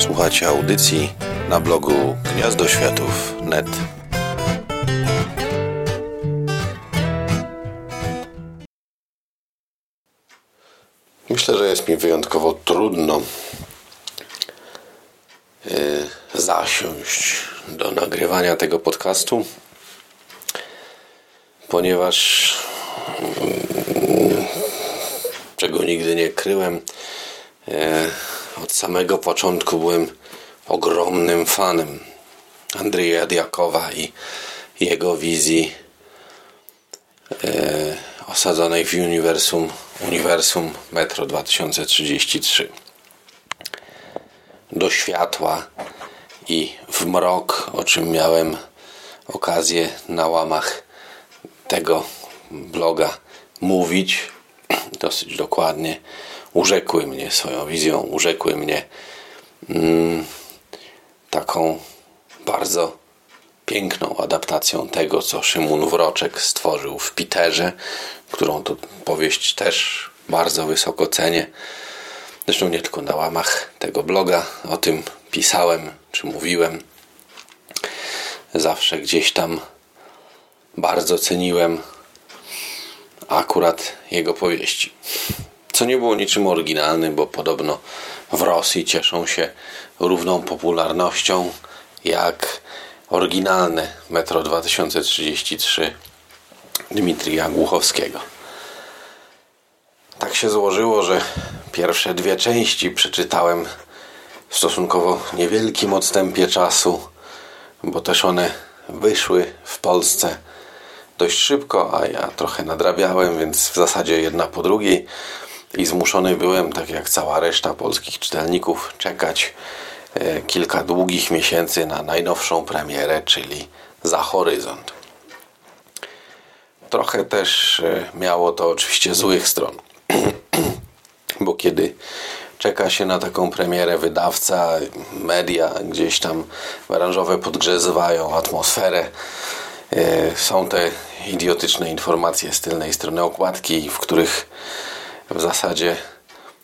Słuchacie audycji na blogu gniazdoświatów.net. Myślę, że jest mi wyjątkowo trudno yy, zasiąść do nagrywania tego podcastu, ponieważ yy, czego nigdy nie kryłem, yy, od samego początku byłem ogromnym fanem Andrzeja Diakowa i jego wizji e, osadzonej w uniwersum, uniwersum Metro 2033. Do światła i w mrok, o czym miałem okazję na łamach tego bloga mówić dosyć dokładnie urzekły mnie swoją wizją, urzekły mnie mm, taką bardzo piękną adaptacją tego, co Szymon Wroczek stworzył w Piterze, którą to powieść też bardzo wysoko cenię. Zresztą nie tylko na łamach tego bloga o tym pisałem czy mówiłem. Zawsze gdzieś tam bardzo ceniłem akurat jego powieści co nie było niczym oryginalnym, bo podobno w Rosji cieszą się równą popularnością jak oryginalne Metro 2033 Dmitrija Głuchowskiego. Tak się złożyło, że pierwsze dwie części przeczytałem w stosunkowo niewielkim odstępie czasu, bo też one wyszły w Polsce dość szybko, a ja trochę nadrabiałem, więc w zasadzie jedna po drugiej i zmuszony byłem, tak jak cała reszta polskich czytelników, czekać e, kilka długich miesięcy na najnowszą premierę, czyli Za Horyzont. Trochę też e, miało to oczywiście złych stron, bo kiedy czeka się na taką premierę wydawca, media gdzieś tam branżowe podgrzezywają atmosferę, e, są te idiotyczne informacje z tylnej strony okładki, w których w zasadzie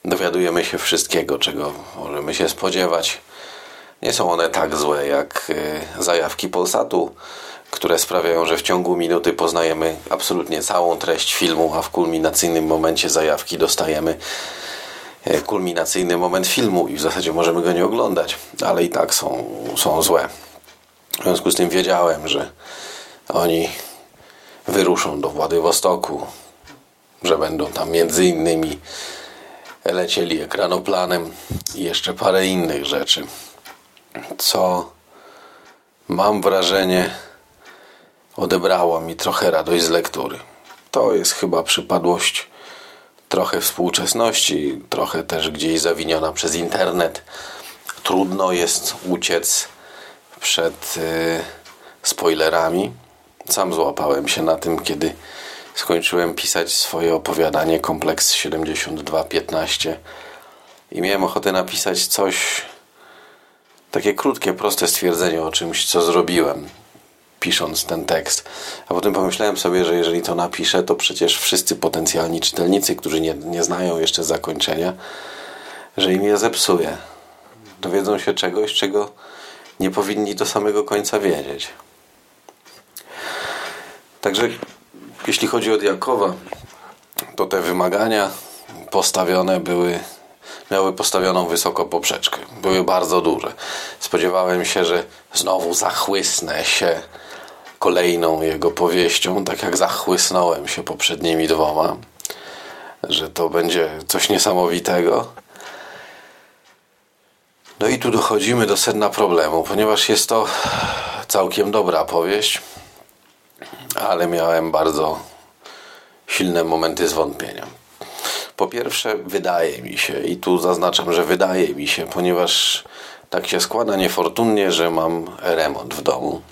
dowiadujemy się wszystkiego, czego możemy się spodziewać. Nie są one tak złe jak y, zajawki Polsatu, które sprawiają, że w ciągu minuty poznajemy absolutnie całą treść filmu, a w kulminacyjnym momencie zajawki dostajemy y, kulminacyjny moment filmu i w zasadzie możemy go nie oglądać, ale i tak są, są złe. W związku z tym wiedziałem, że oni wyruszą do Władywostoku, że będą tam między innymi lecieli ekranoplanem i jeszcze parę innych rzeczy, co mam wrażenie odebrało mi trochę radość z lektury. To jest chyba przypadłość trochę współczesności, trochę też gdzieś zawiniona przez internet. Trudno jest uciec przed y, spoilerami. Sam złapałem się na tym, kiedy skończyłem pisać swoje opowiadanie Kompleks 7215 i miałem ochotę napisać coś, takie krótkie, proste stwierdzenie o czymś, co zrobiłem, pisząc ten tekst. A potem pomyślałem sobie, że jeżeli to napiszę, to przecież wszyscy potencjalni czytelnicy, którzy nie, nie znają jeszcze zakończenia, że im je zepsuję. Dowiedzą się czegoś, czego nie powinni do samego końca wiedzieć. Także jeśli chodzi o Diakowa, to te wymagania postawione były, miały postawioną wysoko poprzeczkę. Były bardzo duże. Spodziewałem się, że znowu zachłysnę się kolejną jego powieścią, tak jak zachłysnąłem się poprzednimi dwoma, że to będzie coś niesamowitego. No i tu dochodzimy do sedna problemu, ponieważ jest to całkiem dobra powieść ale miałem bardzo silne momenty zwątpienia. Po pierwsze, wydaje mi się, i tu zaznaczam, że wydaje mi się, ponieważ tak się składa niefortunnie, że mam remont w domu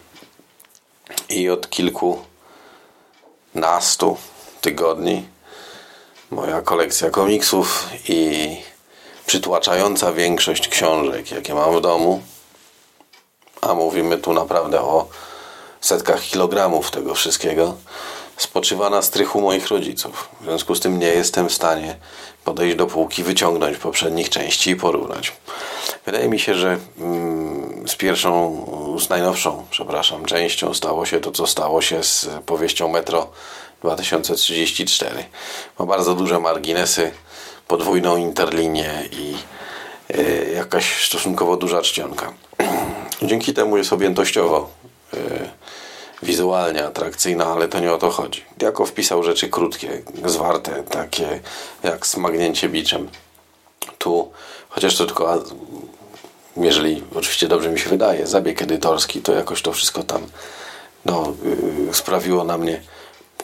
i od kilku nastu tygodni moja kolekcja komiksów i przytłaczająca większość książek, jakie mam w domu, a mówimy tu naprawdę o setkach kilogramów tego wszystkiego, spoczywa na strychu moich rodziców. W związku z tym nie jestem w stanie podejść do półki, wyciągnąć poprzednich części i porównać. Wydaje mi się, że mm, z pierwszą, z najnowszą, przepraszam, częścią stało się to, co stało się z powieścią Metro 2034. Ma bardzo duże marginesy, podwójną interlinię i y, jakaś stosunkowo duża czcionka. Dzięki temu jest objętościowo wizualnie atrakcyjna, ale to nie o to chodzi. Jako wpisał rzeczy krótkie, zwarte, takie jak smagnięcie biczem. Tu, chociaż to tylko, jeżeli oczywiście dobrze mi się wydaje, zabieg edytorski, to jakoś to wszystko tam no, yy, sprawiło na mnie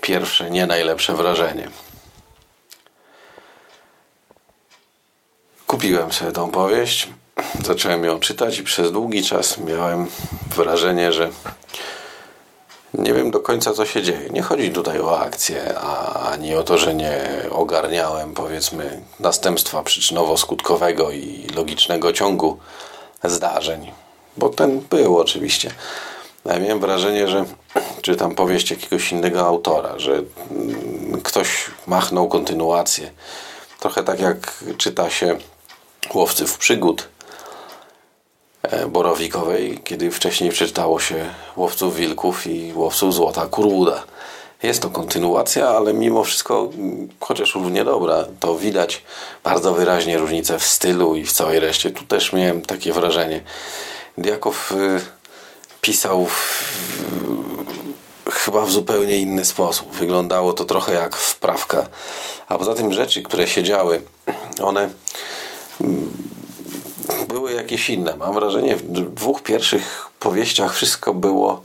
pierwsze, nie najlepsze wrażenie. Kupiłem sobie tą powieść, zacząłem ją czytać i przez długi czas miałem wrażenie, że nie wiem do końca, co się dzieje. Nie chodzi tutaj o akcję, ani o to, że nie ogarniałem, powiedzmy, następstwa przyczynowo-skutkowego i logicznego ciągu zdarzeń, bo ten był oczywiście. Ale miałem wrażenie, że czytam powieść jakiegoś innego autora, że ktoś machnął kontynuację. Trochę tak jak czyta się Łowców Przygód borowikowej, kiedy wcześniej przeczytało się Łowców Wilków i Łowców Złota Kurłuda. Jest to kontynuacja, ale mimo wszystko, chociaż równie dobra, to widać bardzo wyraźnie różnicę w stylu i w całej reszcie. Tu też miałem takie wrażenie. Diakow y, pisał w, chyba w zupełnie inny sposób. Wyglądało to trochę jak wprawka. A poza tym rzeczy, które się działy, one były jakieś inne. Mam wrażenie, w dwóch pierwszych powieściach wszystko było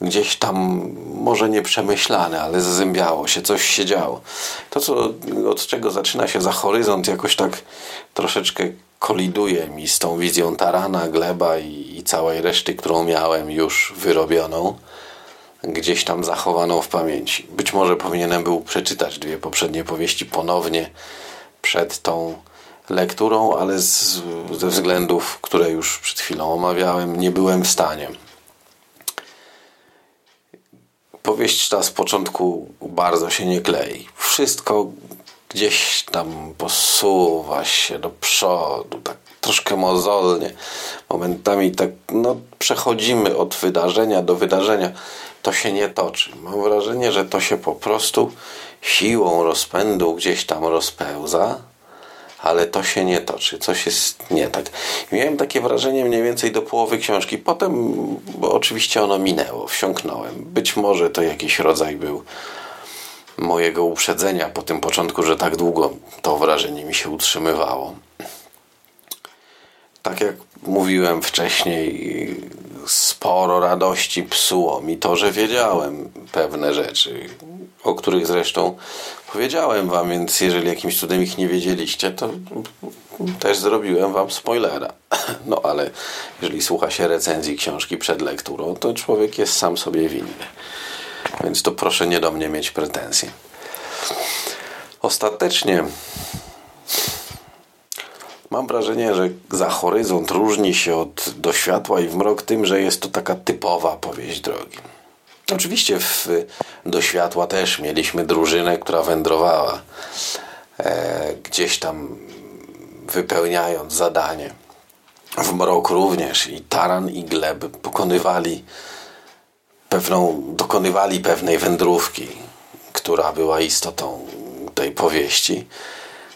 gdzieś tam może nie przemyślane, ale zazębiało się, coś się działo. To, co, od czego zaczyna się za horyzont, jakoś tak troszeczkę koliduje mi z tą wizją Tarana, Gleba i, i całej reszty, którą miałem już wyrobioną, gdzieś tam zachowaną w pamięci. Być może powinienem był przeczytać dwie poprzednie powieści ponownie przed tą lekturą, ale z, ze względów, które już przed chwilą omawiałem, nie byłem w stanie. Powieść ta z początku bardzo się nie klei. Wszystko gdzieś tam posuwa się do przodu, tak troszkę mozolnie. Momentami tak, no, przechodzimy od wydarzenia do wydarzenia. To się nie toczy. Mam wrażenie, że to się po prostu siłą rozpędu gdzieś tam rozpełza ale to się nie toczy, coś jest nie tak. Miałem takie wrażenie mniej więcej do połowy książki. Potem, oczywiście ono minęło, wsiąknąłem. Być może to jakiś rodzaj był mojego uprzedzenia po tym początku, że tak długo to wrażenie mi się utrzymywało. Tak jak mówiłem wcześniej, sporo radości psuło mi to, że wiedziałem pewne rzeczy, o których zresztą powiedziałem wam, więc jeżeli jakimś cudem ich nie wiedzieliście, to też zrobiłem wam spoilera. No ale jeżeli słucha się recenzji książki przed lekturą, to człowiek jest sam sobie winny. Więc to proszę nie do mnie mieć pretensje. Ostatecznie mam wrażenie, że za horyzont różni się od do światła i w mrok tym, że jest to taka typowa powieść drogi. Oczywiście w, do światła też mieliśmy drużynę, która wędrowała e, gdzieś tam wypełniając zadanie. W mrok również i Taran i Gleb pokonywali pewną, dokonywali pewnej wędrówki, która była istotą tej powieści.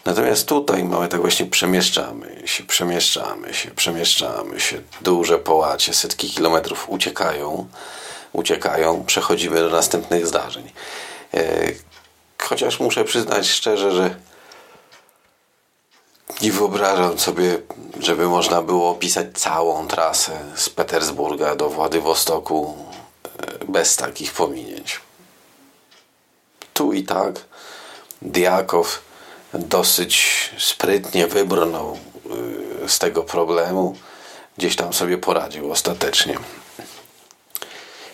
Natomiast tutaj mamy tak właśnie przemieszczamy się, przemieszczamy się, przemieszczamy się. Duże połacie, setki kilometrów uciekają uciekają, przechodzimy do następnych zdarzeń. E, chociaż muszę przyznać szczerze, że nie wyobrażam sobie, żeby można było opisać całą trasę z Petersburga do Władywostoku e, bez takich pominięć. Tu i tak Diakow dosyć sprytnie wybrnął e, z tego problemu, gdzieś tam sobie poradził ostatecznie.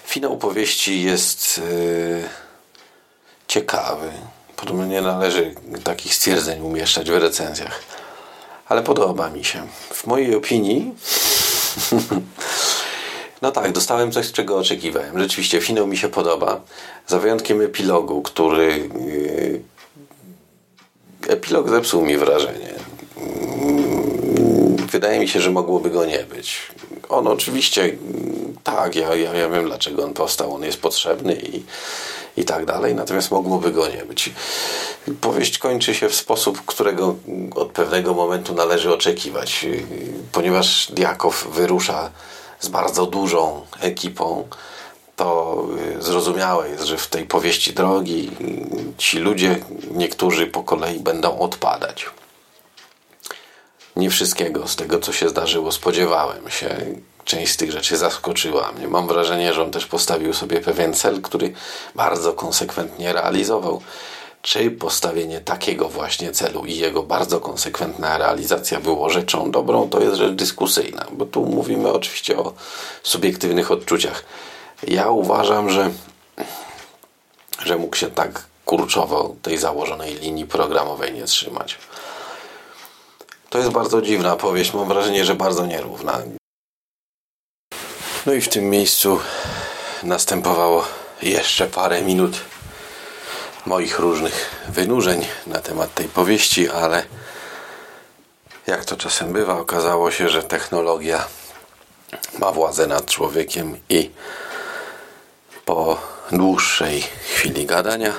Finał powieści jest yy, ciekawy. Podobno nie należy takich stwierdzeń umieszczać w recenzjach. Ale podoba mi się. W mojej opinii No tak, dostałem coś, czego oczekiwałem. Rzeczywiście, finał mi się podoba. Za wyjątkiem epilogu, który. Epilog zepsuł mi wrażenie. Wydaje mi się, że mogłoby go nie być. On oczywiście, tak, ja, ja, ja wiem dlaczego on powstał. On jest potrzebny i, i tak dalej, natomiast mogłoby go nie być. Powieść kończy się w sposób, którego od pewnego momentu należy oczekiwać, ponieważ Diakow wyrusza z bardzo dużą ekipą, to y, zrozumiałe jest, że w tej powieści drogi ci ludzie, niektórzy po kolei będą odpadać. Nie wszystkiego z tego, co się zdarzyło, spodziewałem się. Część z tych rzeczy zaskoczyła mnie. Mam wrażenie, że on też postawił sobie pewien cel, który bardzo konsekwentnie realizował czy postawienie takiego właśnie celu i jego bardzo konsekwentna realizacja było rzeczą dobrą, to jest rzecz dyskusyjna, bo tu mówimy oczywiście o subiektywnych odczuciach. Ja uważam, że, że mógł się tak kurczowo tej założonej linii programowej nie trzymać. To jest bardzo dziwna powieść, mam wrażenie, że bardzo nierówna. No i w tym miejscu następowało jeszcze parę minut moich różnych wynurzeń na temat tej powieści, ale jak to czasem bywa, okazało się, że technologia ma władzę nad człowiekiem i po dłuższej chwili gadania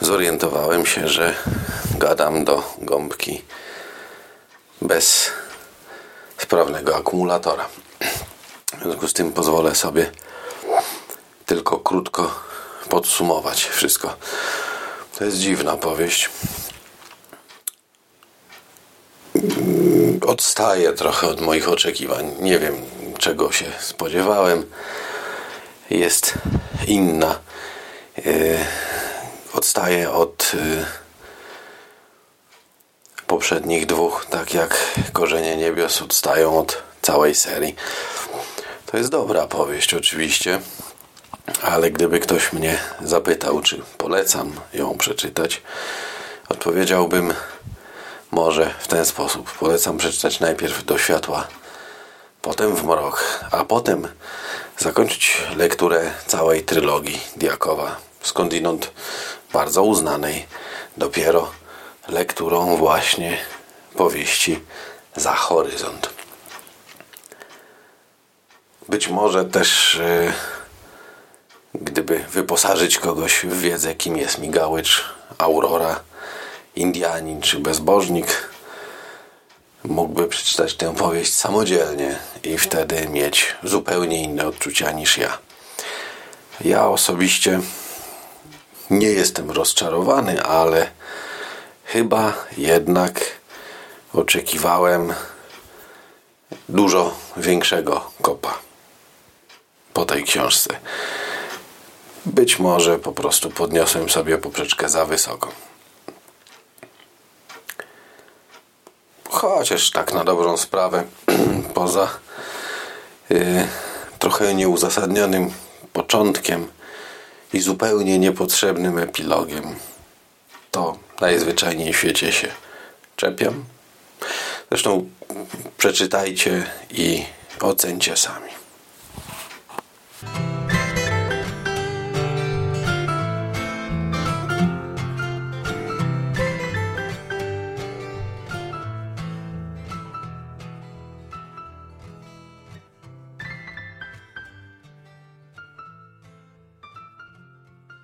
zorientowałem się, że gadam do gąbki bez sprawnego akumulatora. W związku z tym pozwolę sobie tylko krótko podsumować wszystko. To jest dziwna powieść. Odstaje trochę od moich oczekiwań. Nie wiem, czego się spodziewałem. Jest inna. Yy, odstaje od yy, poprzednich dwóch, tak jak Korzenie Niebios odstają od całej serii. To jest dobra powieść, oczywiście. Ale gdyby ktoś mnie zapytał, czy polecam ją przeczytać, odpowiedziałbym może w ten sposób. Polecam przeczytać najpierw do światła, potem w mrok, a potem zakończyć lekturę całej trylogii Diakowa, skądinąd bardzo uznanej, dopiero lekturą właśnie powieści Za Horyzont. Być może też. Yy, gdyby wyposażyć kogoś w wiedzę, kim jest Migałycz, Aurora, Indianin czy bezbożnik, mógłby przeczytać tę powieść samodzielnie i wtedy mieć zupełnie inne odczucia niż ja. Ja osobiście nie jestem rozczarowany, ale chyba jednak oczekiwałem dużo większego kopa po tej książce. Być może po prostu podniosłem sobie poprzeczkę za wysoko. Chociaż tak na dobrą sprawę, poza yy, trochę nieuzasadnionym początkiem i zupełnie niepotrzebnym epilogiem, to najzwyczajniej w świecie się czepiam. Zresztą przeczytajcie i ocencie sami.